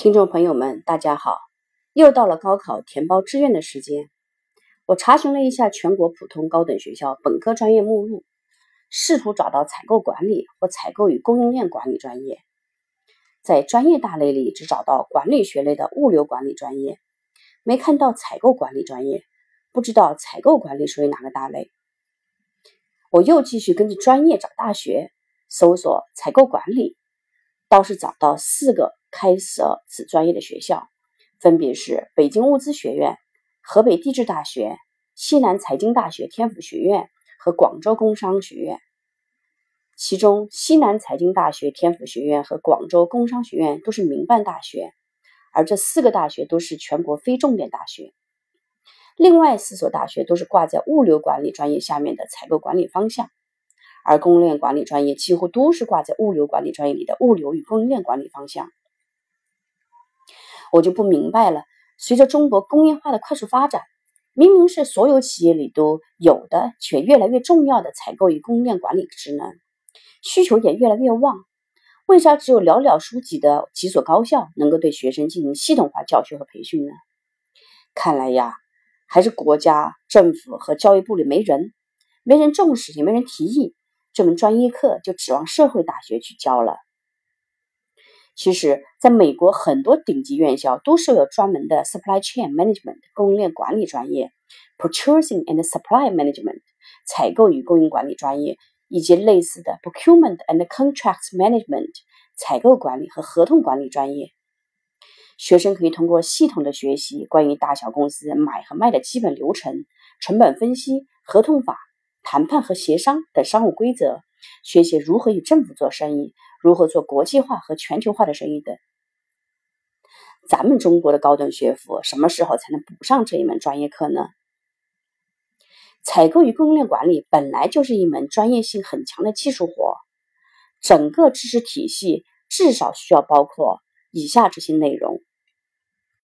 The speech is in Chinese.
听众朋友们，大家好！又到了高考填报志愿的时间。我查询了一下全国普通高等学校本科专业目录，试图找到采购管理或采购与供应链管理专业。在专业大类里，只找到管理学类的物流管理专业，没看到采购管理专业。不知道采购管理属于哪个大类？我又继续根据专业找大学，搜索采购管理，倒是找到四个。开设此专业的学校，分别是北京物资学院、河北地质大学、西南财经大学天府学院和广州工商学院。其中，西南财经大学天府学院和广州工商学院都是民办大学，而这四个大学都是全国非重点大学。另外四所大学都是挂在物流管理专业下面的采购管理方向，而供应链管理专业几乎都是挂在物流管理专业里的物流与供应链管理方向。我就不明白了。随着中国工业化的快速发展，明明是所有企业里都有的，却越来越重要的采购与供应链管理职能，需求也越来越旺，为啥只有寥寥数几的几所高校能够对学生进行系统化教学和培训呢？看来呀，还是国家政府和教育部里没人，没人重视，也没人提议这门专业课，就指望社会大学去教了。其实，在美国，很多顶级院校都设有专门的 supply chain management 供应链管理专业，purchasing and supply management 采购与供应管理专业，以及类似的 procurement and contracts management 采购管理和合同管理专业。学生可以通过系统的学习关于大小公司买和卖的基本流程、成本分析、合同法、谈判和协商等商务规则，学习如何与政府做生意。如何做国际化和全球化的生意等？咱们中国的高等学府什么时候才能补上这一门专业课呢？采购与供应链管理本来就是一门专业性很强的技术活，整个知识体系至少需要包括以下这些内容。